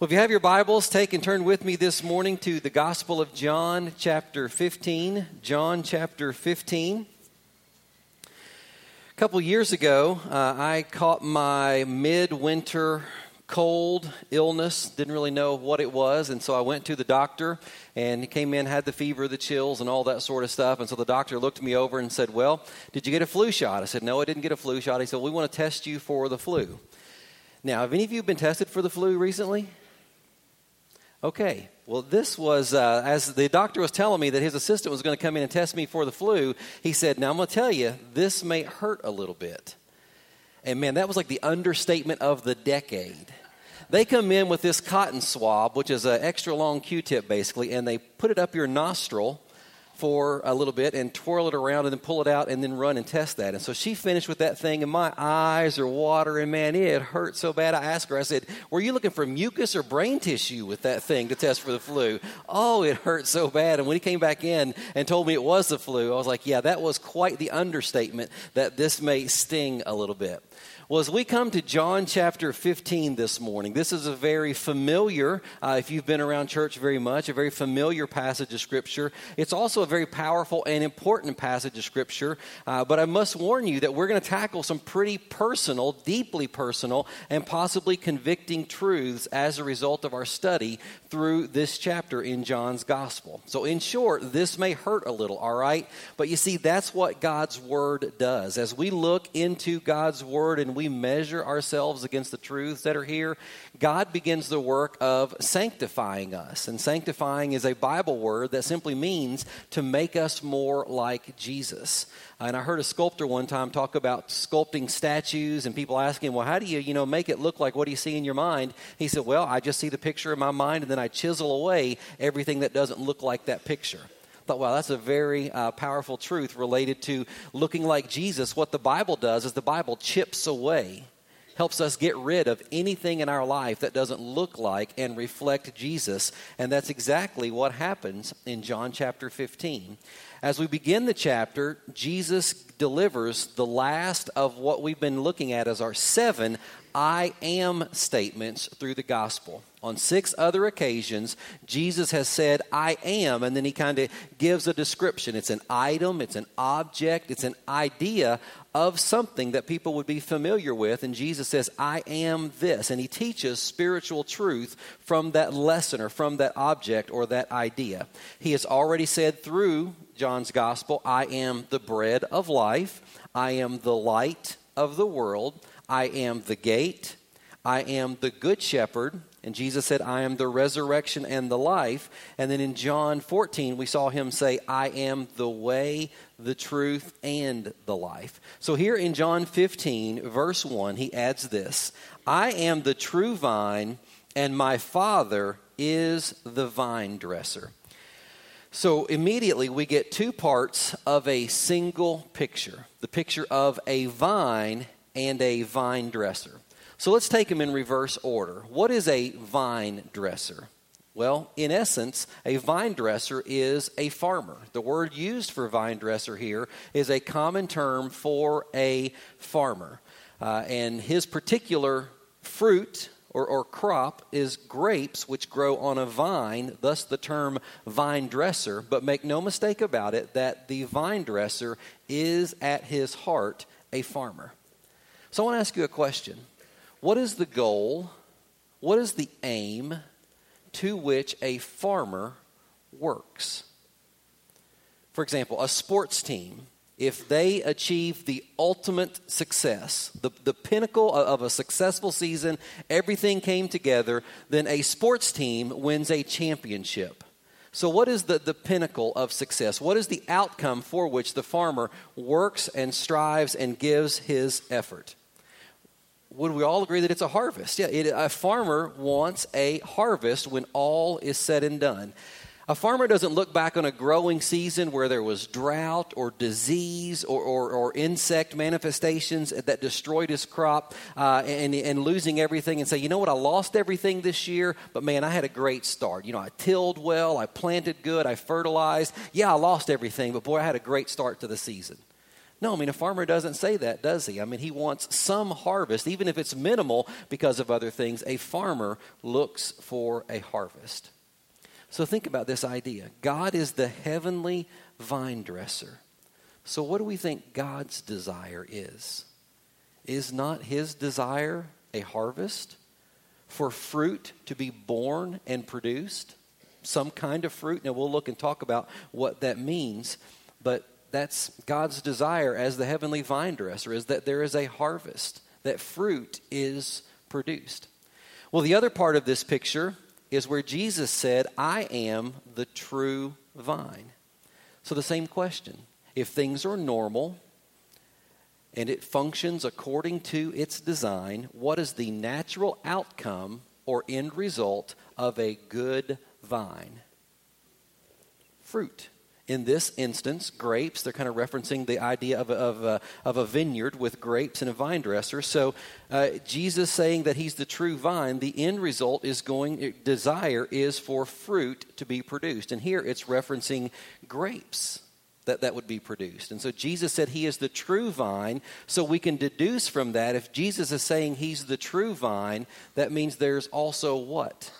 Well, if you have your Bibles, take and turn with me this morning to the Gospel of John, chapter 15. John, chapter 15. A couple years ago, uh, I caught my midwinter cold illness. Didn't really know what it was, and so I went to the doctor, and he came in, had the fever, the chills, and all that sort of stuff. And so the doctor looked me over and said, "Well, did you get a flu shot?" I said, "No, I didn't get a flu shot." He said, "We want to test you for the flu." Now, have any of you been tested for the flu recently? Okay, well, this was, uh, as the doctor was telling me that his assistant was going to come in and test me for the flu, he said, Now I'm going to tell you, this may hurt a little bit. And man, that was like the understatement of the decade. They come in with this cotton swab, which is an extra long Q tip basically, and they put it up your nostril for a little bit and twirl it around and then pull it out and then run and test that. And so she finished with that thing, and my eyes are watering. Man, it hurt so bad. I asked her, I said, Were you looking for mucus or brain tissue with that thing to test for the flu? Oh, it hurt so bad. And when he came back in and told me it was the flu, I was like, Yeah, that was quite the understatement that this may sting a little bit. Well, as we come to John chapter 15 this morning, this is a very familiar, uh, if you've been around church very much, a very familiar passage of Scripture. It's also a very powerful and important passage of Scripture. Uh, but I must warn you that we're going to tackle some pretty personal, deeply personal, and possibly convicting truths as a result of our study through this chapter in John's Gospel. So, in short, this may hurt a little, all right? But you see, that's what God's Word does. As we look into God's Word and we measure ourselves against the truths that are here, God begins the work of sanctifying us. And sanctifying is a Bible word that simply means to make us more like Jesus. And I heard a sculptor one time talk about sculpting statues and people asking, well, how do you, you know, make it look like what do you see in your mind? He said, well, I just see the picture in my mind and then I chisel away everything that doesn't look like that picture thought, wow, that's a very uh, powerful truth related to looking like Jesus. What the Bible does is the Bible chips away, helps us get rid of anything in our life that doesn't look like and reflect Jesus. And that's exactly what happens in John chapter 15. As we begin the chapter, Jesus delivers the last of what we've been looking at as our seven I am statements through the gospel. On six other occasions, Jesus has said, I am, and then he kind of gives a description. It's an item, it's an object, it's an idea of something that people would be familiar with. And Jesus says, I am this. And he teaches spiritual truth from that lesson or from that object or that idea. He has already said through John's gospel, I am the bread of life, I am the light of the world. I am the gate. I am the good shepherd. And Jesus said, I am the resurrection and the life. And then in John 14, we saw him say, I am the way, the truth, and the life. So here in John 15, verse 1, he adds this I am the true vine, and my Father is the vine dresser. So immediately we get two parts of a single picture the picture of a vine and a vine dresser. So let's take them in reverse order. What is a vine dresser? Well, in essence, a vine dresser is a farmer. The word used for vine dresser here is a common term for a farmer. Uh, and his particular fruit or, or, crop is grapes which grow on a vine, thus the term vine dresser. But make no mistake about it that the vine dresser is at his heart a farmer. So I want to ask you a question. What is the goal? What is the aim to which a farmer works? For example, a sports team, if they achieve the ultimate success, the, the pinnacle of a successful season, everything came together, then a sports team wins a championship. So, what is the, the pinnacle of success? What is the outcome for which the farmer works and strives and gives his effort? Would we all agree that it's a harvest? Yeah, it, a farmer wants a harvest when all is said and done. A farmer doesn't look back on a growing season where there was drought or disease or, or, or insect manifestations that destroyed his crop uh, and, and losing everything and say, you know what, I lost everything this year, but man, I had a great start. You know, I tilled well, I planted good, I fertilized. Yeah, I lost everything, but boy, I had a great start to the season. No, I mean, a farmer doesn't say that, does he? I mean, he wants some harvest, even if it's minimal because of other things. A farmer looks for a harvest. So think about this idea God is the heavenly vine dresser. So, what do we think God's desire is? Is not his desire a harvest? For fruit to be born and produced? Some kind of fruit. Now, we'll look and talk about what that means. But that's God's desire as the heavenly vine dresser is that there is a harvest, that fruit is produced. Well, the other part of this picture is where Jesus said, I am the true vine. So, the same question if things are normal and it functions according to its design, what is the natural outcome or end result of a good vine? Fruit in this instance, grapes. They're kind of referencing the idea of a, of a, of a vineyard with grapes and a vine dresser. So, uh, Jesus saying that he's the true vine, the end result is going, desire is for fruit to be produced. And here it's referencing grapes that that would be produced. And so Jesus said he is the true vine. So we can deduce from that if Jesus is saying he's the true vine, that means there's also what?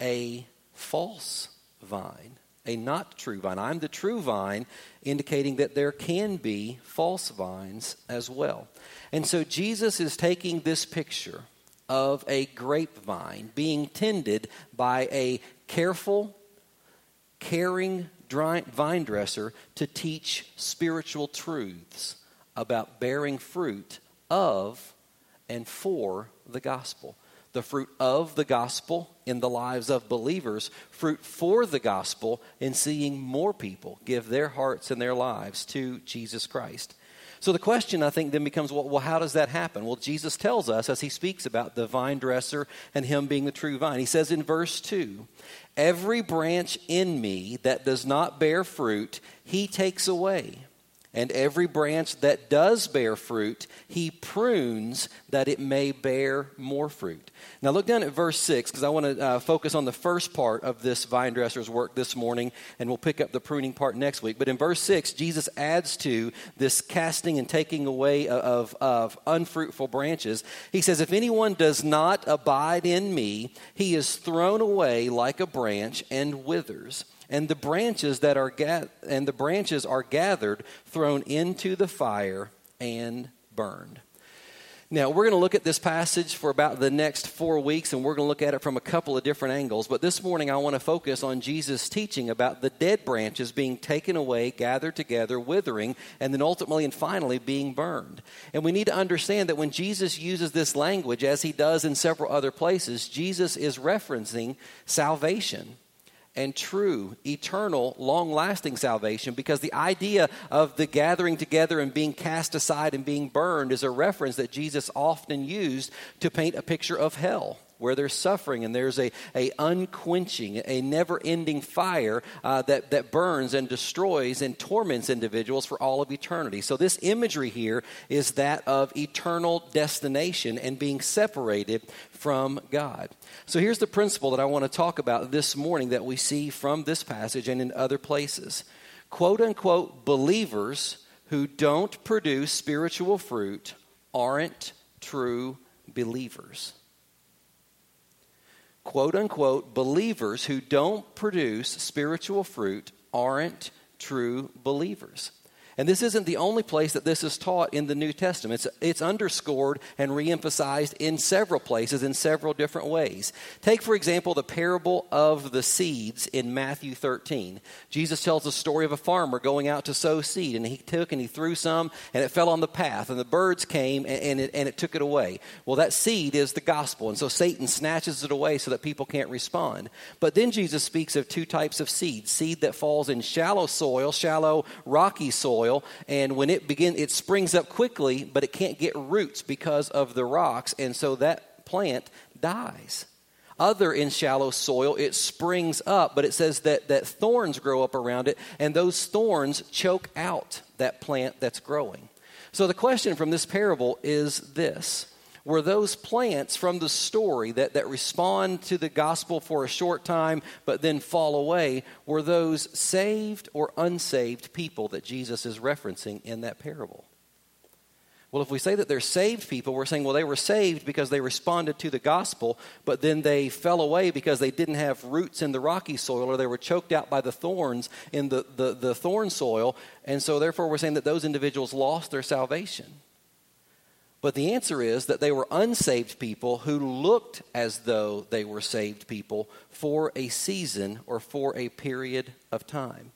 A false vine a not true vine. I'm the true vine, indicating that there can be false vines as well. And so Jesus is taking this picture of a grapevine being tended by a careful, caring vine dresser to teach spiritual truths about bearing fruit of and for the gospel the fruit of the gospel in the lives of believers, fruit for the gospel in seeing more people give their hearts and their lives to Jesus Christ. So the question, I think, then becomes well, well, how does that happen? Well, Jesus tells us as he speaks about the vine dresser and him being the true vine. He says in verse 2 Every branch in me that does not bear fruit, he takes away and every branch that does bear fruit, he prunes that it may bear more fruit. Now, look down at verse 6 because I want to uh, focus on the first part of this vine dresser's work this morning, and we'll pick up the pruning part next week. But in verse 6, Jesus adds to this casting and taking away of, of unfruitful branches. He says, If anyone does not abide in me, he is thrown away like a branch and withers and the branches that are ga- and the branches are gathered thrown into the fire and burned. Now we're going to look at this passage for about the next four weeks and we're going to look at it from a couple of different angles. But this morning i want to focus on jesus teaching about the dead branches being taken away gathered together withering and then ultimately and finally being burned. And we need to understand that when jesus uses this language as he does in several other places jesus is referencing salvation and true, eternal, long lasting salvation because the idea of the gathering together and being cast aside and being burned is a reference that Jesus often used to paint a picture of hell where there's suffering and there's a, a unquenching, a never ending fire uh, that, that burns and destroys and torments individuals for all of eternity. So, this imagery here is that of eternal destination and being separated from God. So, here's the principle that I want to talk about this morning that we see from this passage and in other places. Quote unquote, believers who don't produce spiritual fruit aren't true believers quote unquote, believers who don't produce spiritual fruit aren't true believers. And this isn't the only place that this is taught in the New Testament. It's, it's underscored and reemphasized in several places in several different ways. Take, for example, the parable of the seeds in Matthew 13. Jesus tells the story of a farmer going out to sow seed, and he took and he threw some, and it fell on the path, and the birds came and, and, it, and it took it away. Well, that seed is the gospel, and so Satan snatches it away so that people can't respond. But then Jesus speaks of two types of seed seed that falls in shallow soil, shallow, rocky soil soil, and when it begins, it springs up quickly, but it can't get roots because of the rocks, and so that plant dies. Other in shallow soil, it springs up, but it says that, that thorns grow up around it, and those thorns choke out that plant that's growing. So the question from this parable is this were those plants from the story that, that respond to the gospel for a short time but then fall away, were those saved or unsaved people that Jesus is referencing in that parable? Well, if we say that they're saved people, we're saying, well, they were saved because they responded to the gospel, but then they fell away because they didn't have roots in the rocky soil or they were choked out by the thorns in the, the, the thorn soil. And so, therefore, we're saying that those individuals lost their salvation. But the answer is that they were unsaved people who looked as though they were saved people for a season or for a period of time.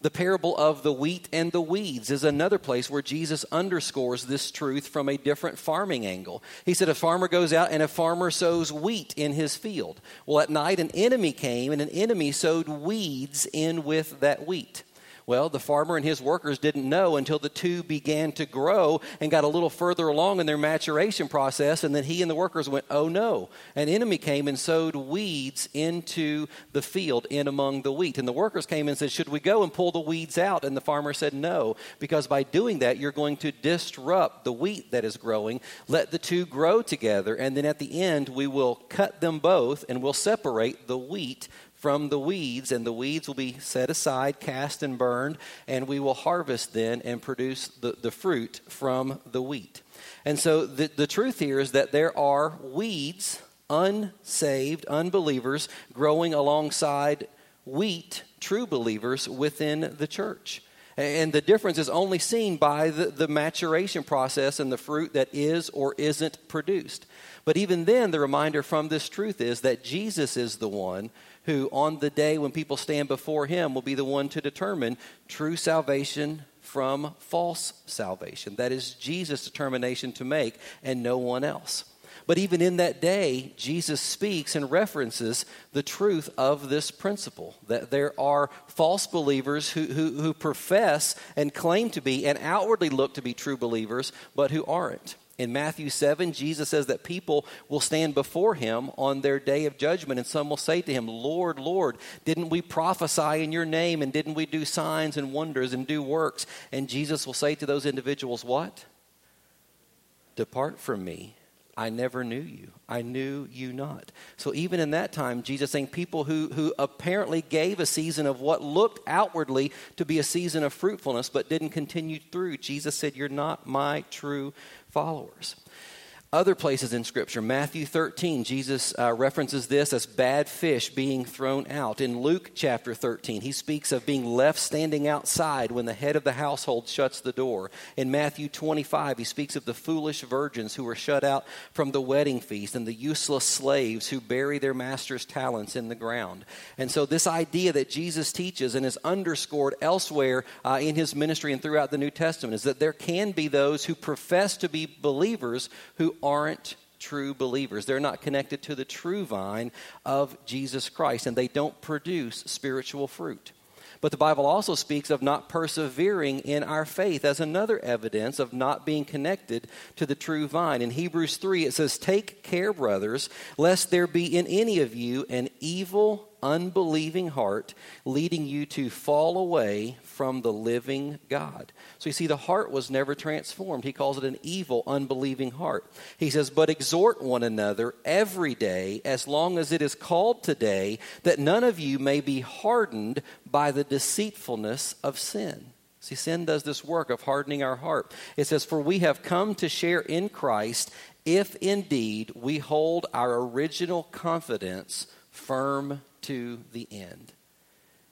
The parable of the wheat and the weeds is another place where Jesus underscores this truth from a different farming angle. He said, A farmer goes out and a farmer sows wheat in his field. Well, at night, an enemy came and an enemy sowed weeds in with that wheat. Well, the farmer and his workers didn't know until the two began to grow and got a little further along in their maturation process. And then he and the workers went, Oh no. An enemy came and sowed weeds into the field in among the wheat. And the workers came and said, Should we go and pull the weeds out? And the farmer said, No, because by doing that, you're going to disrupt the wheat that is growing. Let the two grow together. And then at the end, we will cut them both and we'll separate the wheat from the weeds, and the weeds will be set aside, cast, and burned, and we will harvest then and produce the, the fruit from the wheat. And so the, the truth here is that there are weeds, unsaved, unbelievers, growing alongside wheat, true believers, within the church. And the difference is only seen by the, the maturation process and the fruit that is or isn't produced. But even then, the reminder from this truth is that Jesus is the one who, on the day when people stand before him, will be the one to determine true salvation from false salvation. That is Jesus' determination to make, and no one else. But even in that day, Jesus speaks and references the truth of this principle that there are false believers who, who, who profess and claim to be and outwardly look to be true believers, but who aren't. In Matthew 7, Jesus says that people will stand before him on their day of judgment, and some will say to him, Lord, Lord, didn't we prophesy in your name, and didn't we do signs and wonders and do works? And Jesus will say to those individuals, What? Depart from me. I never knew you. I knew you not. So even in that time, Jesus saying people who, who apparently gave a season of what looked outwardly to be a season of fruitfulness but didn't continue through, Jesus said, You're not my true followers. Other places in Scripture, Matthew 13, Jesus uh, references this as bad fish being thrown out. In Luke chapter 13, he speaks of being left standing outside when the head of the household shuts the door. In Matthew 25, he speaks of the foolish virgins who were shut out from the wedding feast and the useless slaves who bury their master's talents in the ground. And so, this idea that Jesus teaches and is underscored elsewhere uh, in his ministry and throughout the New Testament is that there can be those who profess to be believers who aren't true believers. They're not connected to the true vine of Jesus Christ, and they don't produce spiritual fruit. But the Bible also speaks of not persevering in our faith as another evidence of not being connected to the true vine. In Hebrews 3, it says, Take care, brothers, lest there be in any of you an evil unbelieving heart, leading you to fall away from the living God. So you see, the heart was never transformed. He calls it an evil, unbelieving heart. He says, But exhort one another every day, as long as it is called today, that none of you may be hardened by the deceitfulness of sin. See, sin does this work of hardening our heart. It says, For we have come to share in Christ if indeed we hold our original confidence firm to the end.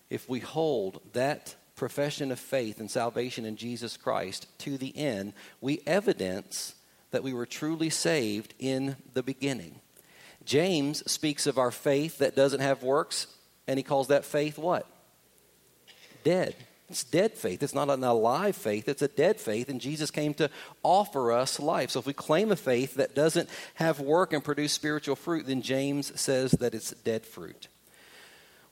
If we hold that profession of faith and salvation in Jesus Christ to the end, we evidence that we were truly saved in the beginning. James speaks of our faith that doesn't have works, and he calls that faith what? Dead. It's dead faith. It's not an alive faith, it's a dead faith, and Jesus came to offer us life. So if we claim a faith that doesn't have work and produce spiritual fruit, then James says that it's dead fruit.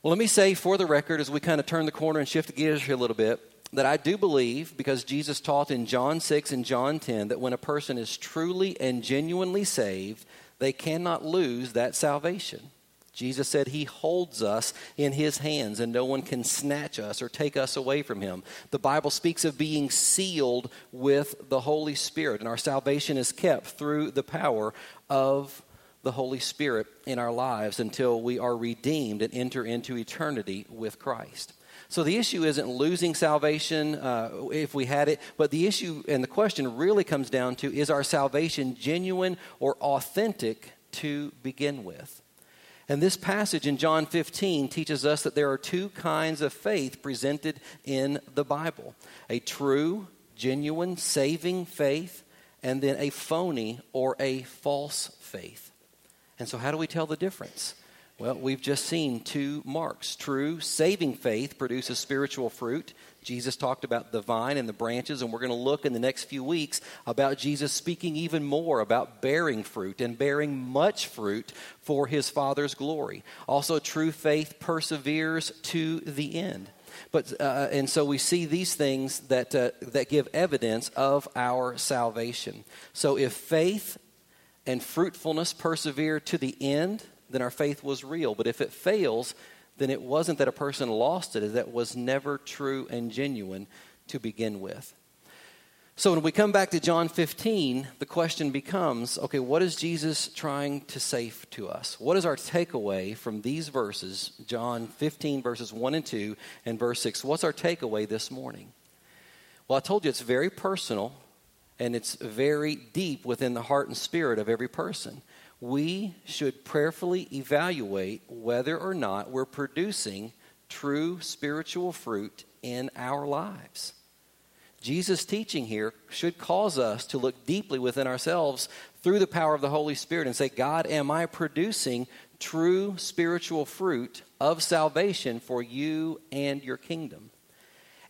Well, let me say for the record, as we kind of turn the corner and shift gears here a little bit, that I do believe, because Jesus taught in John 6 and John 10, that when a person is truly and genuinely saved, they cannot lose that salvation. Jesus said he holds us in his hands and no one can snatch us or take us away from him. The Bible speaks of being sealed with the Holy Spirit, and our salvation is kept through the power of the Holy Spirit in our lives until we are redeemed and enter into eternity with Christ. So the issue isn't losing salvation uh, if we had it, but the issue and the question really comes down to is our salvation genuine or authentic to begin with? And this passage in John 15 teaches us that there are two kinds of faith presented in the Bible a true, genuine, saving faith, and then a phony or a false faith. And so, how do we tell the difference? Well, we've just seen two marks. True saving faith produces spiritual fruit. Jesus talked about the vine and the branches, and we're going to look in the next few weeks about Jesus speaking even more about bearing fruit and bearing much fruit for his Father's glory. Also, true faith perseveres to the end. But uh, and so we see these things that uh, that give evidence of our salvation. So if faith and fruitfulness persevere to the end, then our faith was real. But if it fails, then it wasn't that a person lost it, that was never true and genuine to begin with. So when we come back to John 15, the question becomes okay, what is Jesus trying to say to us? What is our takeaway from these verses, John 15, verses 1 and 2, and verse 6? What's our takeaway this morning? Well, I told you it's very personal and it's very deep within the heart and spirit of every person we should prayerfully evaluate whether or not we're producing true spiritual fruit in our lives. Jesus' teaching here should cause us to look deeply within ourselves through the power of the Holy Spirit and say, God, am I producing true spiritual fruit of salvation for you and your kingdom?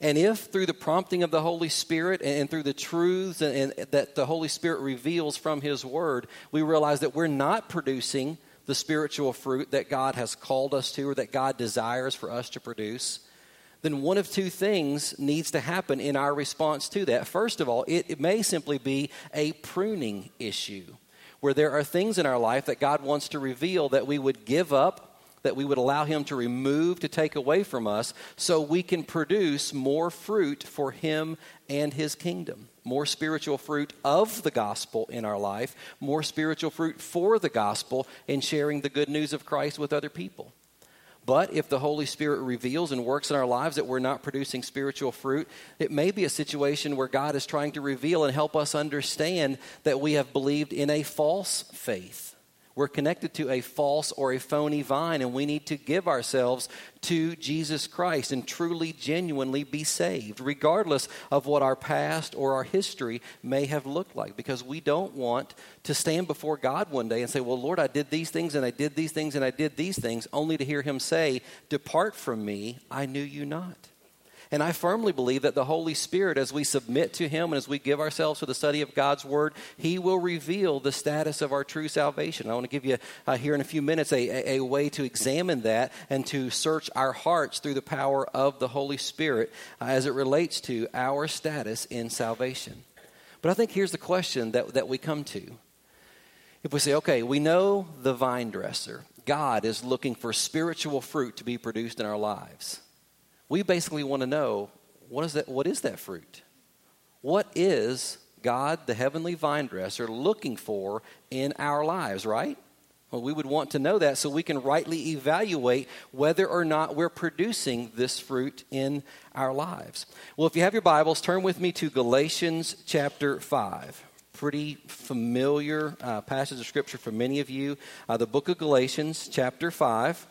And if through the prompting of the Holy Spirit and through the truths and, and, that the Holy Spirit reveals from His Word, we realize that we're not producing the spiritual fruit that God has called us to or that God desires for us to produce, then one of two things needs to happen in our response to that. First of all, it, it may simply be a pruning issue where there are things in our life that God wants to reveal that we would give up that we would allow Him to remove, to take away from us, so we can produce more fruit for Him and His kingdom. More spiritual fruit of the gospel in our life, more spiritual fruit for the gospel in sharing the good news of Christ with other people. But if the Holy Spirit reveals and works in our lives that we're not producing spiritual fruit, it may be a situation where God is trying to reveal and help us understand that we have believed in a false faith we're connected to a false or a phony vine, and we need to give ourselves to Jesus Christ and truly, genuinely be saved, regardless of what our past or our history may have looked like, because we don't want to stand before God one day and say, Well, Lord, I did these things, and I did these things, and I did these things, only to hear Him say, Depart from me, I knew you not. And I firmly believe that the Holy Spirit, as we submit to Him and as we give ourselves to the study of God's Word, He will reveal the status of our true salvation. I want to give you uh, here in a few minutes a, a, a way to examine that and to search our hearts through the power of the Holy Spirit uh, as it relates to our status in salvation. But I think here's the question that, that we come to. If we say, okay, we know the vine dresser, God is looking for spiritual fruit to be produced in our lives we basically want to know what is that, what is that fruit? What is God, the heavenly vine dresser, looking for in our lives, right? Well, we would want to know that so we can rightly evaluate whether or not we're producing this fruit in our lives. Well, if you have your Bibles, turn with me to Galatians chapter 5. Pretty familiar uh, passage of Scripture for many of you. Uh, the book of Galatians, chapter 5.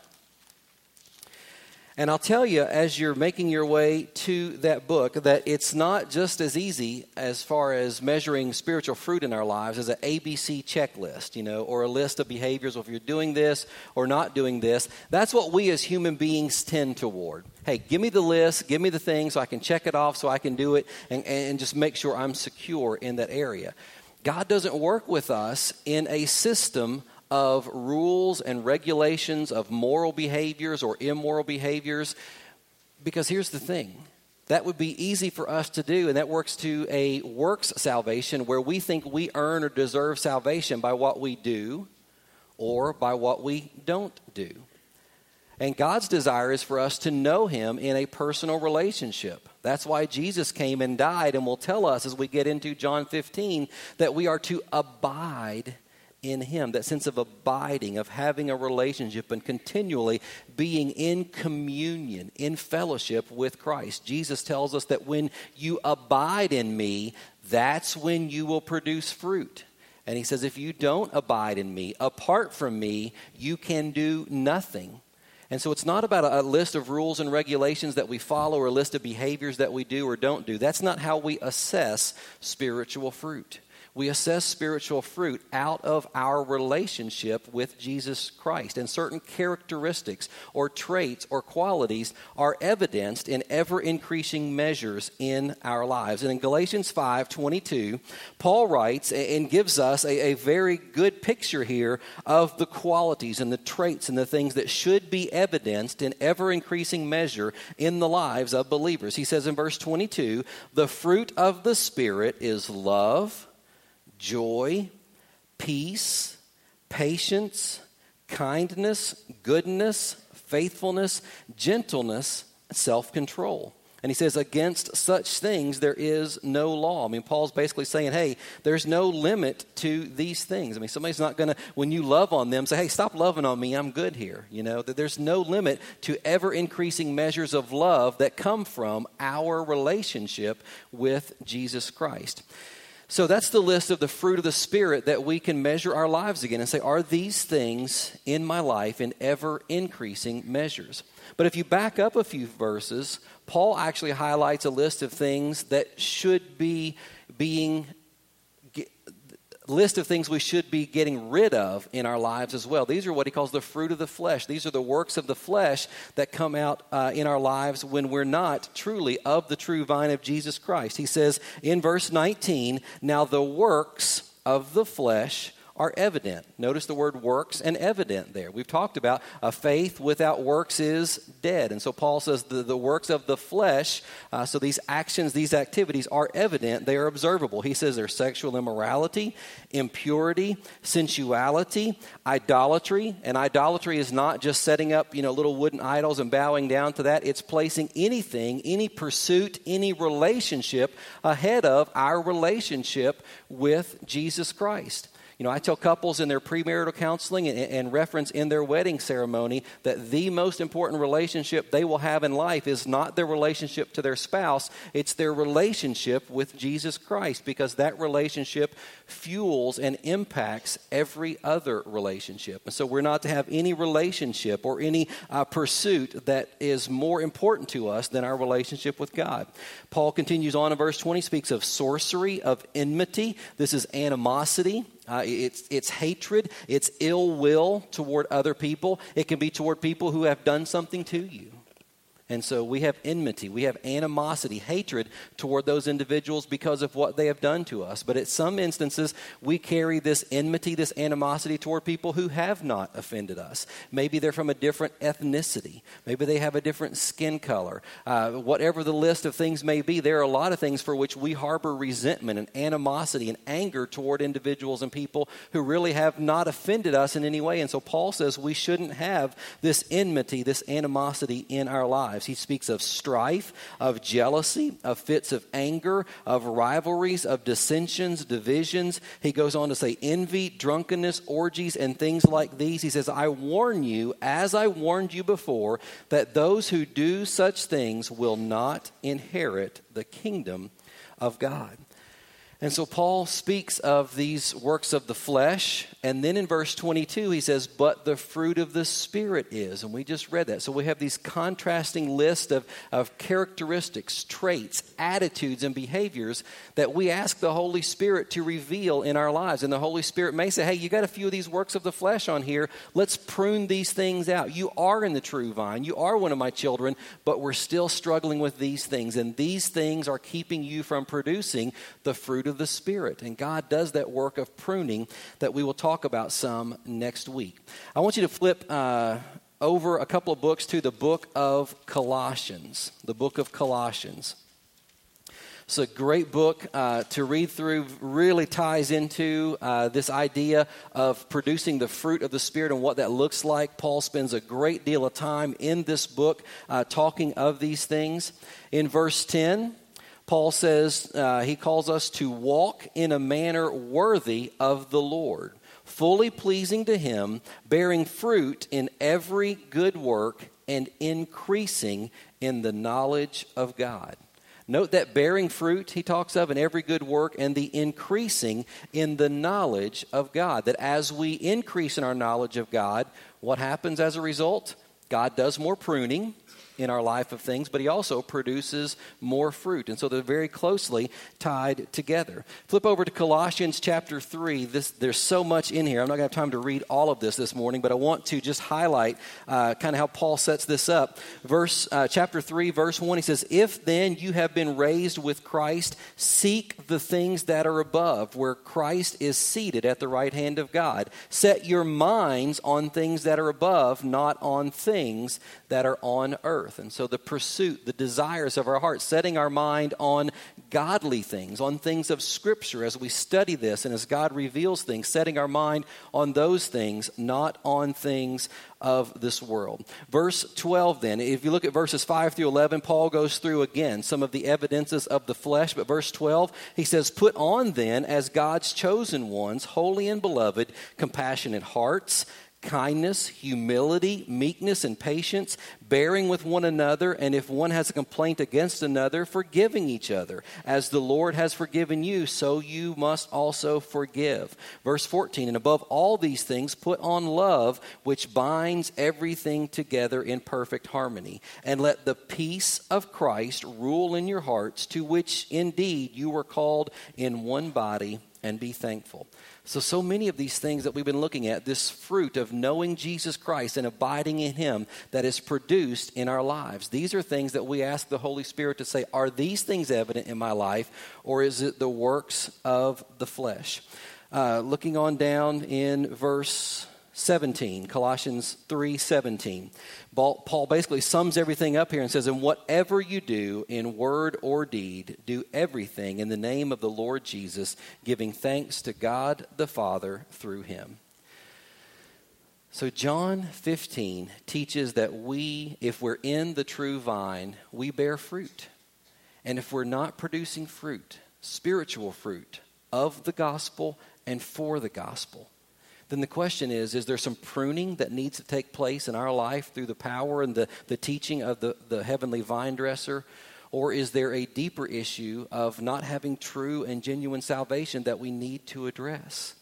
And I'll tell you, as you're making your way to that book, that it's not just as easy as far as measuring spiritual fruit in our lives as an ABC checklist, you know, or a list of behaviors. Well, if you're doing this or not doing this, that's what we as human beings tend toward. Hey, give me the list, give me the thing so I can check it off, so I can do it, and, and just make sure I'm secure in that area. God doesn't work with us in a system of rules and regulations of moral behaviors or immoral behaviors. Because here's the thing that would be easy for us to do, and that works to a works salvation where we think we earn or deserve salvation by what we do or by what we don't do. And God's desire is for us to know Him in a personal relationship. That's why Jesus came and died, and will tell us as we get into John 15 that we are to abide in Him, that sense of abiding, of having a relationship and continually being in communion, in fellowship with Christ. Jesus tells us that when you abide in me, that's when you will produce fruit. And He says, if you don't abide in me, apart from me, you can do nothing. And so it's not about a, list of rules and regulations that we follow or a list of behaviors that we do or don't do. That's not how we assess spiritual fruit. We assess spiritual fruit out of our relationship with Jesus Christ. And certain characteristics or traits or qualities are evidenced in ever increasing measures in our lives. And in Galatians 5 22, Paul writes and gives us a, a very good picture here of the qualities and the traits and the things that should be evidenced in ever increasing measure in the lives of believers. He says in verse 22 the fruit of the Spirit is love joy, peace, patience, kindness, goodness, faithfulness, gentleness, self control. And he says, against such things there is no law. I mean, Paul's basically saying, hey, there's no limit to these things. I mean, somebody's not going to, when you love on them, say, hey, stop loving on me, I'm good here. You know, that there's no limit to ever increasing measures of love that come from our relationship with Jesus Christ. So that's the list of the fruit of the Spirit that we can measure our lives again and say, are these things in my life in ever increasing measures? But if you back up a few verses, Paul actually highlights a list of things that should be being list of things we should be getting rid of in our lives as well. These are what he calls the fruit of the flesh. These are the works of the flesh that come out uh, in our lives when we're not truly of the true vine of Jesus Christ. He says in verse 19, Now the works of the flesh are evident. Notice the word works and evident there. We've talked about a faith without works is dead. And so Paul says the, the works of the flesh, uh, so these actions, these activities are evident, they are observable. He says there's sexual immorality, impurity, sensuality, idolatry. And idolatry is not just setting up, you know, little wooden idols and bowing down to that. It's placing anything, any pursuit, any relationship ahead of our relationship with Jesus Christ. You know, I tell couples in their premarital counseling and, and, reference in their wedding ceremony that the most important relationship they will have in life is not their relationship to their spouse, it's their relationship with Jesus Christ because that relationship fuels and impacts every other relationship. And so we're not to have any relationship or any uh, pursuit that is more important to us than our relationship with God. Paul continues on in verse 20, speaks of sorcery, of enmity. This is animosity. Uh, it's, it's hatred, it's ill will toward other people. It can be toward people who have done something to you. And so we have enmity, we have animosity, hatred toward those individuals because of what they have done to us. But at some instances, we carry this enmity, this animosity toward people who have not offended us. Maybe they're from a different ethnicity, maybe they have a different skin color. Uh, whatever the list of things may be, there are a lot of things for which we harbor resentment and animosity and anger toward individuals and people who really have not offended us in any way. And so Paul says we shouldn't have this enmity, this animosity in our lives lives. He speaks of strife, of jealousy, of fits of anger, of rivalries, of dissensions, divisions. He goes on to say envy, drunkenness, orgies, and things like these. He says, I warn you, as I warned you before, that those who do such things will not inherit the kingdom of God. And so Paul speaks of these works of the flesh. And then in verse 22, he says, But the fruit of the Spirit is. And we just read that. So we have these contrasting list of, of characteristics, traits, attitudes, and behaviors that we ask the Holy Spirit to reveal in our lives. And the Holy Spirit may say, Hey, you got a few of these works of the flesh on here. Let's prune these things out. You are in the true vine. You are one of my children, but we're still struggling with these things. And these things are keeping you from producing the fruit of the Spirit. And God does that work of pruning that we will talk about some next week. I want you to flip uh, over a couple of books to the book of Colossians. The book of Colossians. It's a great book uh, to read through, really ties into uh, this idea of producing the fruit of the Spirit and what that looks like. Paul spends a great deal of time in this book uh, talking of these things. In verse 10, Paul says uh, he calls us to walk in a manner worthy of the Lord fully pleasing to Him, bearing fruit in every good work and increasing in the knowledge of God. Note that bearing fruit he talks of in every good work and the increasing in the knowledge of God. That as we increase in our knowledge of God, what happens as a result? God does more pruning in our life of things, but he also produces more fruit. And so they're very closely tied together. Flip over to Colossians chapter 3. This, there's so much in here. I'm not going to have time to read all of this this morning, but I want to just highlight uh, kind of how Paul sets this up. Verse uh, chapter 3, verse 1, he says, If then you have been raised with Christ, seek the things that are above, where Christ is seated at the right hand of God. Set your minds on things that are above, not on things that are on earth earth. And so the pursuit, the desires of our heart, setting our mind on godly things, on things of Scripture as we study this and as God reveals things, setting our mind on those things, not on things of this world. Verse 12, then, if you look at verses 5 through 11, Paul goes through again some of the evidences of the flesh. But verse 12, he says, Put on then as God's chosen ones, holy and beloved, compassionate hearts kindness, humility, meekness, and patience, bearing with one another, and if one has a complaint against another, forgiving each other. As the Lord has forgiven you, so you must also forgive. Verse 14, and above all these things, put on love, which binds everything together in perfect harmony. And let the peace of Christ rule in your hearts, to which indeed you were called in one body, and be thankful. So, so many of these things that we've been looking at, this fruit of knowing Jesus Christ and abiding in Him that is produced in our lives, these are things that we ask the Holy Spirit to say, are these things evident in my life, or is it the works of the flesh? Uh, looking on down in verse 17 colossians 3 17 paul basically sums everything up here and says and whatever you do in word or deed do everything in the name of the lord jesus giving thanks to god the father through him. So john 15 teaches that we if we're in the true vine we bear fruit. And if we're not producing fruit spiritual fruit of the gospel and for the gospel then the question is is there some pruning that needs to take place in our life through the power and the, the teaching of the, the heavenly vine dresser? Or is there a deeper issue of not having true and genuine salvation that we need to address?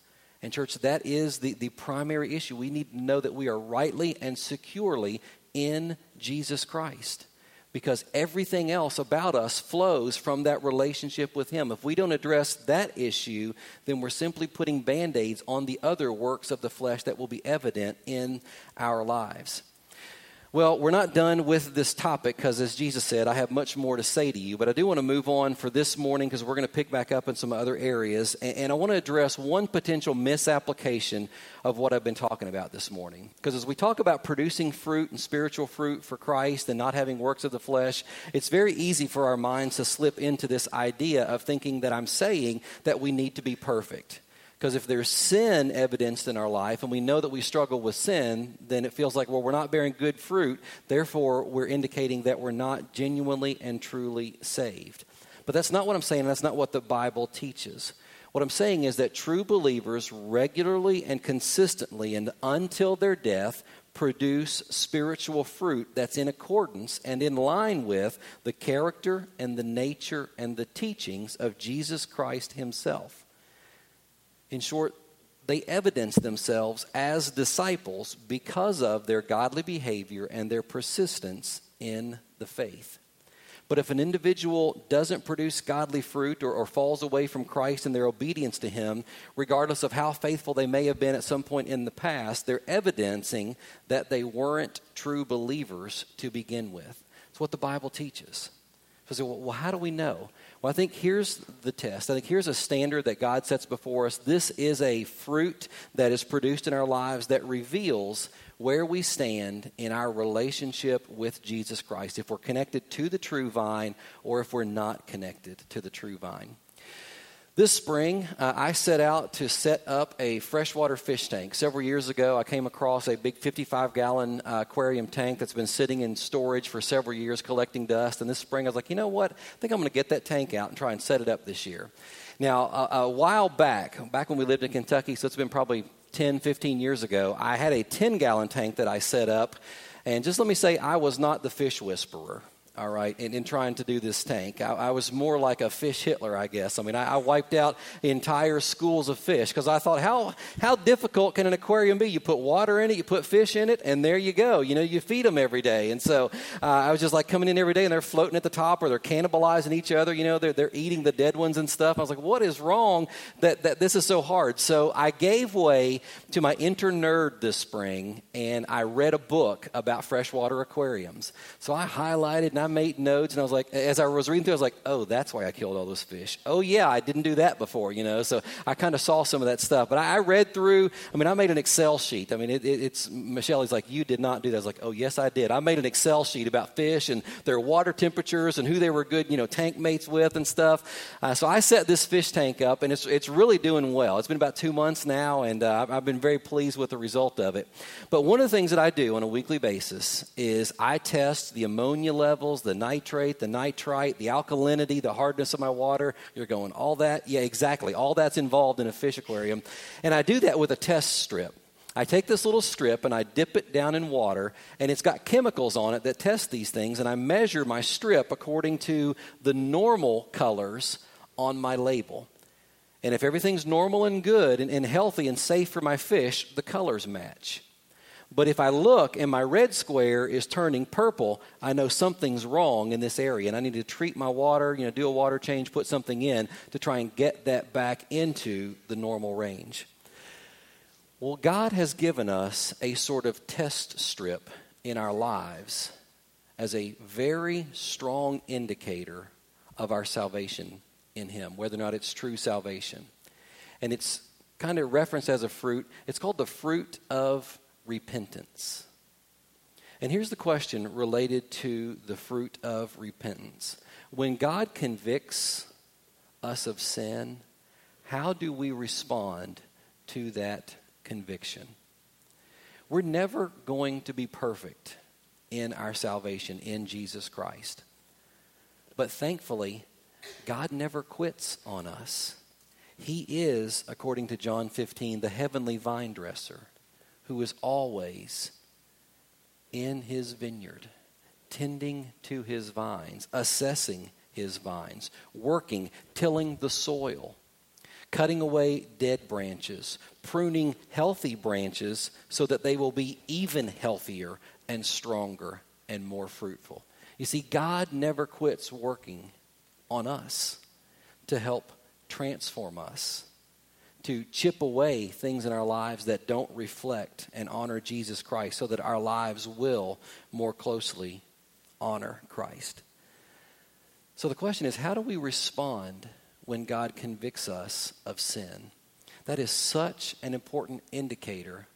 And, church, that is the, the primary issue. We need to know that we are rightly and securely in Jesus Christ because everything else about us flows from that relationship with Him. If we don't address that issue, then we're simply putting band aids on the other works of the flesh that will be evident in our lives. Well, we're not done with this topic because, as Jesus said, I have much more to say to you. But I do want to move on for this morning because we're going to pick back up in some other areas. And, and I want to address one potential misapplication of what I've been talking about this morning. Because as we talk about producing fruit and spiritual fruit for Christ and not having works of the flesh, it's very easy for our minds to slip into this idea of thinking that I'm saying that we need to be perfect. Because if there's sin evidenced in our life and we know that we struggle with sin, then it feels like, well, we're not bearing good fruit. Therefore, we're indicating that we're not genuinely and truly saved. But that's not what I'm saying. That's not what the Bible teaches. What I'm saying is that true believers regularly and consistently and until their death produce spiritual fruit that's in accordance and in line with the character and the nature and the teachings of Jesus Christ Himself. In short, they evidence themselves as disciples because of their godly behavior and their persistence in the faith. But if an individual doesn't produce godly fruit or, or, falls away from Christ in their obedience to Him, regardless of how faithful they may have been at some point in the past, they're evidencing that they weren't true believers to begin with. It's what the Bible teaches. So, well, how do we know? Well, I think here's the test. I think here's a standard that God sets before us. This is a fruit that is produced in our lives that reveals where we stand in our relationship with Jesus Christ, if we're connected to the true vine or if we're not connected to the true vine. This spring, uh, I set out to set up a freshwater fish tank. Several years ago, I came across a big 55 gallon uh, aquarium tank that's been sitting in storage for several years collecting dust. And this spring, I was like, you know what? I think I'm going to get that tank out and try and set it up this year. Now, a, a while back, back when we lived in Kentucky, so it's been probably 10, 15 years ago, I had a 10 gallon tank that I set up. And just let me say, I was not the fish whisperer all right, in, in trying to do this tank. I, I, was more like a fish Hitler, I guess. I mean, I, I wiped out entire schools of fish because I thought, how, how difficult can an aquarium be? You put water in it, you put fish in it, and there you go. You know, you feed them every day. And so uh, I was just like coming in every day and they're floating at the top or they're cannibalizing each other. You know, they're, they're eating the dead ones and stuff. I was like, what is wrong that, that this is so hard? So I gave way to my inner nerd this spring and I read a book about freshwater aquariums. So I highlighted and I I made notes, and I was like, as I was reading through, I was like, oh, that's why I killed all those fish. Oh, yeah, I didn't do that before, you know. So I kind of saw some of that stuff. But I, I, read through, I mean, I made an Excel sheet. I mean, it, it, it's, Michelle is like, you did not do that. I was like, oh, yes, I did. I made an Excel sheet about fish and their water temperatures and who they were good, you know, tank mates with and stuff. Uh, so I set this fish tank up, and it's, it's really doing well. It's been about two months now, and uh, I've been very pleased with the result of it. But one of the things that I do on a weekly basis is I test the ammonia levels the nitrate, the nitrite, the alkalinity, the hardness of my water. You're going, all that? Yeah, exactly. All that's involved in a fish aquarium. And I do that with a test strip. I take this little strip and I dip it down in water, and it's got chemicals on it that test these things, and I measure my strip according to the normal colors on my label. And if everything's normal and good and, and healthy and safe for my fish, the colors match. But if I look and my red square is turning purple, I know something's wrong in this area and I need to treat my water, you know, do a water change, put something in to try and get that back into the normal range. Well, God has given us a sort of test strip in our lives as a very strong indicator of our salvation in Him, whether or not it's true salvation. And it's kind of referenced as a fruit. It's called the fruit of repentance. And here's the question related to the fruit of repentance. When God convicts us of sin, how do we respond to that conviction? We're never going to be perfect in our salvation in Jesus Christ. But thankfully, God never quits on us. He is, according to John 15, the heavenly vine dresser who is always in his vineyard, tending to his vines, assessing his vines, working, tilling the soil, cutting away dead branches, pruning healthy branches so that they will be even healthier and stronger and more fruitful. You see, God never quits working on us to help transform us to chip away things in our lives that don't reflect and honor Jesus Christ so that our lives will more closely honor Christ. So the question is how do we respond when God convicts us of sin? That is such an important indicator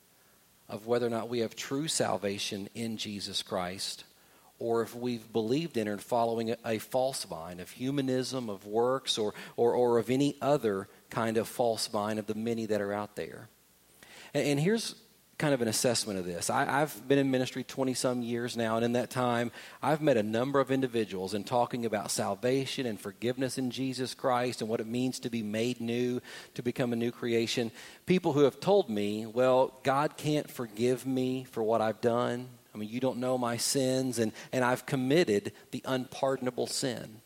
of whether or not we have true salvation in Jesus Christ or if we've believed in or following a, a false vine of humanism, of works, or, or, or of any other kind of false vine of the many that are out there. And, and here's kind of an assessment of this. I, have been in ministry 20 some years now, and in that time, I've met a number of individuals in talking about salvation and forgiveness in Jesus Christ and what it means to be made new, to become a new creation. People who have told me, well, God can't forgive me for what I've done. I mean, you don't know my sins, and, and I've committed the unpardonable sin.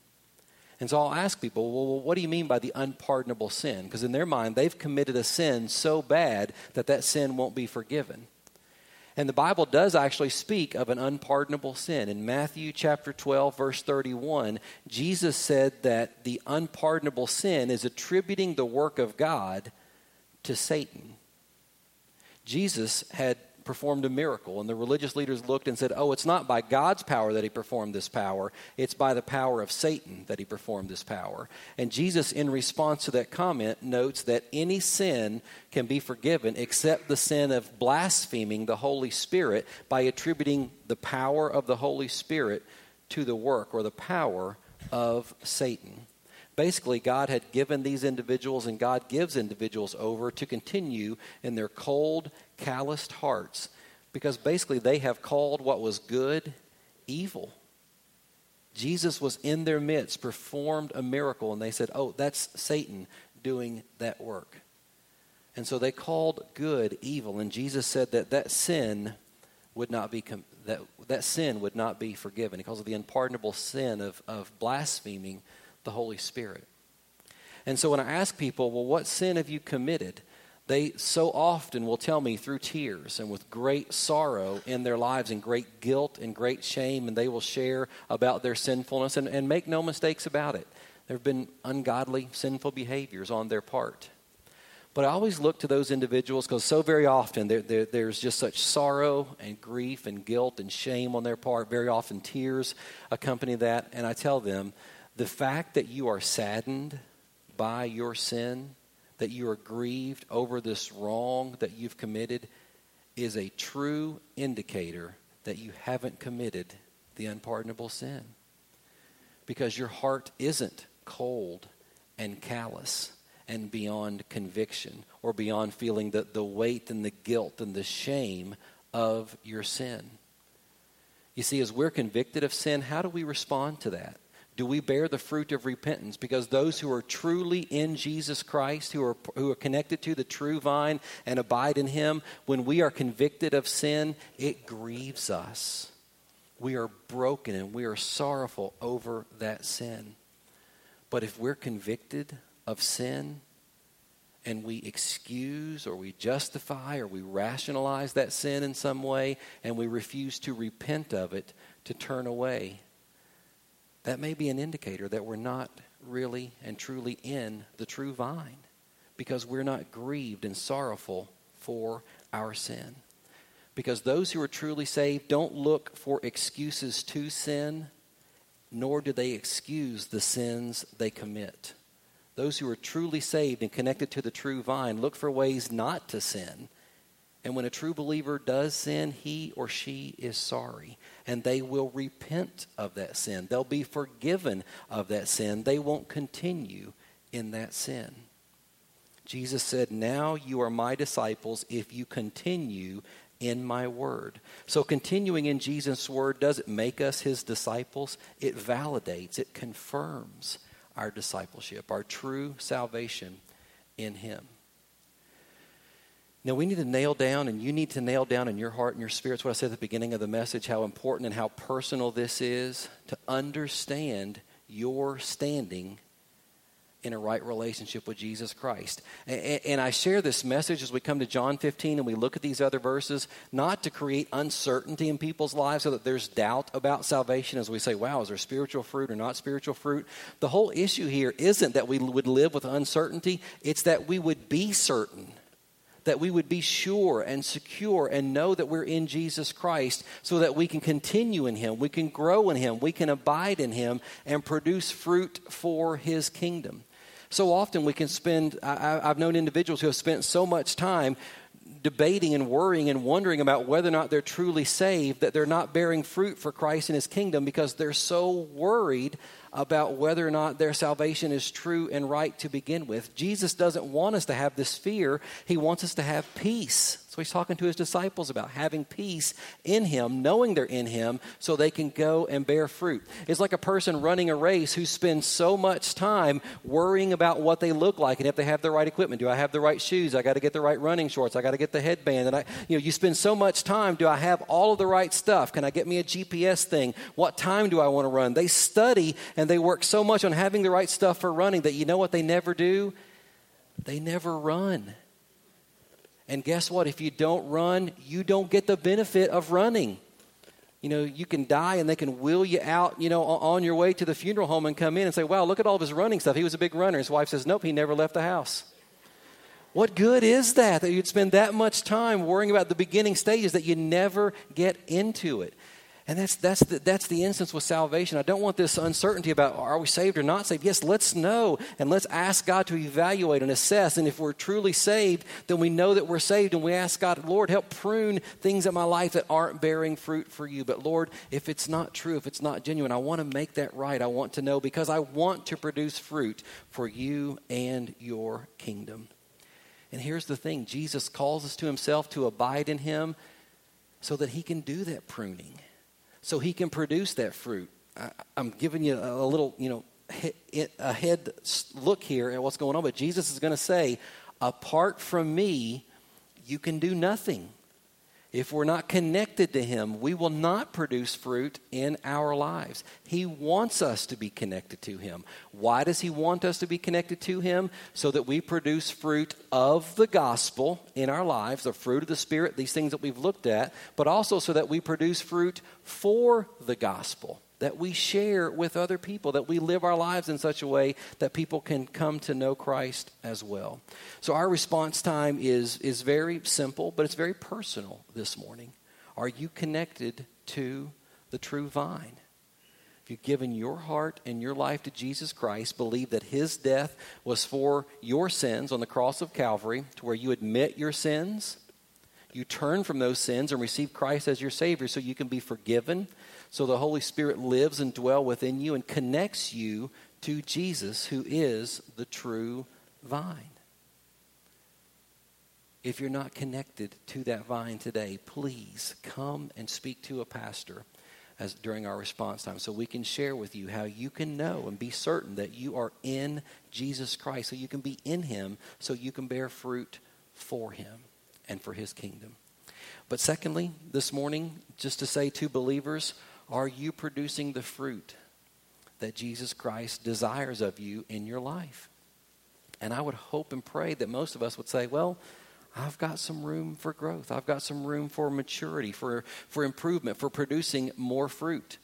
And so I'll ask people, well, what do you mean by the unpardonable sin? Because in their mind, they've committed a sin so bad that that sin won't be forgiven. And the Bible does actually speak of an unpardonable sin. In Matthew chapter 12, verse 31, Jesus said that the unpardonable sin is attributing the work of God to Satan. Jesus had performed a miracle. And the religious leaders looked and said, Oh, it's not by God's power that he performed this power, it's by the power of Satan that he performed this power. And Jesus, in response to that comment, notes that any sin can be forgiven except the sin of blaspheming the Holy Spirit by attributing the power of the Holy Spirit to the work or the power of Satan. Basically, God had given these individuals, and God gives individuals over to continue in their cold calloused hearts because basically they have called what was good evil. Jesus was in their midst, performed a miracle, and they said, Oh, that's Satan doing that work. And so they called good evil. And Jesus said that that sin would not be, com- that, that sin would not be forgiven. He calls it the unpardonable sin of, of blaspheming the Holy Spirit. And so when I ask people, well, what sin have you committed? They so often will tell me through tears and with great sorrow in their lives and great guilt and great shame, and they will share about their sinfulness and, and make no mistakes about it. There have been ungodly, sinful behaviors on their part. But I always look to those individuals because so very often there, there, there's just such sorrow and grief and guilt and shame on their part. Very often tears accompany that. And I tell them the fact that you are saddened by your sin that you are grieved over this wrong that you've committed is a true indicator that you haven't committed the unpardonable sin. Because your heart isn't cold and callous and beyond conviction or beyond feeling the, the weight and the guilt and the shame of your sin. You see, as we're convicted of sin, how do we respond to that? Do we bear the fruit of repentance? Because those who are truly in Jesus Christ, who are, who are connected to the true vine and abide in Him, when we are convicted of sin, it grieves us. We are broken and we are sorrowful over that sin. But if we're convicted of sin and we excuse or we justify or we rationalize that sin in some way and we refuse to repent of it, to turn away, that may be an indicator that we're not really and truly in the true vine because we're not grieved and sorrowful for our sin. Because those who are truly saved don't look for excuses to sin, nor do they excuse the sins they commit. Those who are truly saved and connected to the true vine look for ways not to sin. And when a true believer does sin, he or she is sorry and they will repent of that sin. They'll be forgiven of that sin. They won't continue in that sin. Jesus said, Now you are my disciples if you continue in my word. So, continuing in Jesus' word doesn't make us his disciples, it validates, it confirms our discipleship, our true salvation in him. Now, we need to nail down, and you need to nail down in your heart and your spirits what I said at the beginning of the message how important and how personal this is to understand your standing in a right relationship with Jesus Christ. And, and, I share this message as we come to John 15 and we look at these other verses, not to create uncertainty in people's lives so that there's doubt about salvation as we say, wow, is there spiritual fruit or not spiritual fruit? The whole issue here isn't that we would live with uncertainty, it's that we would be certain that we would be sure and secure and know that we're in Jesus Christ so that we can continue in Him, we can grow in Him, we can abide in Him, and produce fruit for His kingdom. So often we can spend, I, have known individuals who have spent so much time debating and worrying and wondering about whether or not they're truly saved that they're not bearing fruit for Christ and His kingdom because they're so worried about whether or not their salvation is true and right to begin with. Jesus doesn't want us to have this fear, He wants us to have peace. So he's talking to his disciples about having peace in him, knowing they're in him, so they can go and bear fruit. It's like a person running a race who spends so much time worrying about what they look like and if they have the right equipment. Do I have the right shoes? I got to get the right running shorts. I got to get the headband. And I, you know, you spend so much time. Do I have all of the right stuff? Can I get me a GPS thing? What time do I want to run? They study and they work so much on having the right stuff for running that you know what they never do? They never run. And guess what? If you don't run, you don't get the benefit of running. You know, you can die and they can wheel you out, you know, on your way to the funeral home and come in and say, wow, look at all of his running stuff. He was a big runner. His wife says, nope, he never left the house. What good is that, that you'd spend that much time worrying about the beginning stages that you never get into it? And that's, that's, the, that's the instance with salvation. I don't want this uncertainty about are we saved or not saved. Yes, let's know and let's ask God to evaluate and assess. And if we're truly saved, then we know that we're saved and we ask God, Lord, help prune things in my life that aren't bearing fruit for you. But Lord, if it's not true, if it's not genuine, I want to make that right. I want to know because I want to produce fruit for you and your kingdom. And here's the thing Jesus calls us to himself to abide in him so that he can do that pruning so he can produce that fruit. I, am giving you a, little, you know, a head look here at what's going on, but Jesus is going to say, apart from me, you can do nothing. If we're not connected to Him, we will not produce fruit in our lives. He wants us to be connected to Him. Why does He want us to be connected to Him? So that we produce fruit of the gospel in our lives, the fruit of the Spirit, these things that we've looked at, but also so that we produce fruit for the gospel that we share with other people, that we live our lives in such a way that people can come to know Christ as well. So our response time is, is very simple, but it's very personal this morning. Are you connected to the true vine? If you've given your heart and your life to Jesus Christ, believe that his death was for your sins on the cross of Calvary, to where you admit your sins, you turn from those sins and receive Christ as your Savior so you can be forgiven so the Holy Spirit lives and dwells within you and connects you to Jesus, who is the true vine. If you're not connected to that vine today, please come and speak to a pastor as during our response time so we can share with you how you can know and be certain that you are in Jesus Christ so you can be in him so you can bear fruit for him and for his kingdom. But secondly, this morning just to say to believers are you producing the fruit that Jesus Christ desires of you in your life? And I would hope and pray that most of us would say, well, I've got some room for growth. I've got some room for maturity, for, for improvement, for producing more fruit.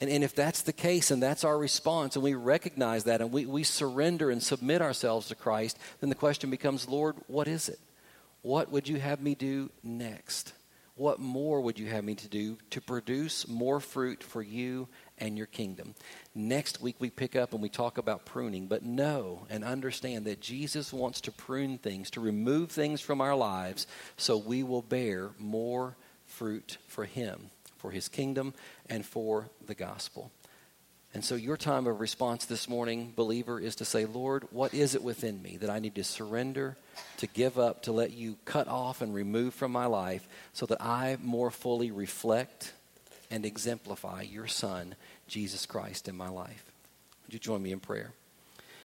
And, and if that's the case and that's our response, and we recognize that and we, we surrender and submit ourselves to Christ, then the question becomes, Lord, what is it? What would you have me do next? What more would you have me to do to produce more fruit for you and your kingdom? Next week, we pick up and we talk about pruning, but know and understand that Jesus wants to prune things, to remove things from our lives so we will bear more fruit for Him, for His kingdom, and for the gospel. And so, your time of response this morning, believer, is to say, Lord, what is it within me that I need to surrender, to give up, to let you cut off and remove from my life so that I more fully reflect and exemplify your Son, Jesus Christ, in my life? Would you join me in prayer?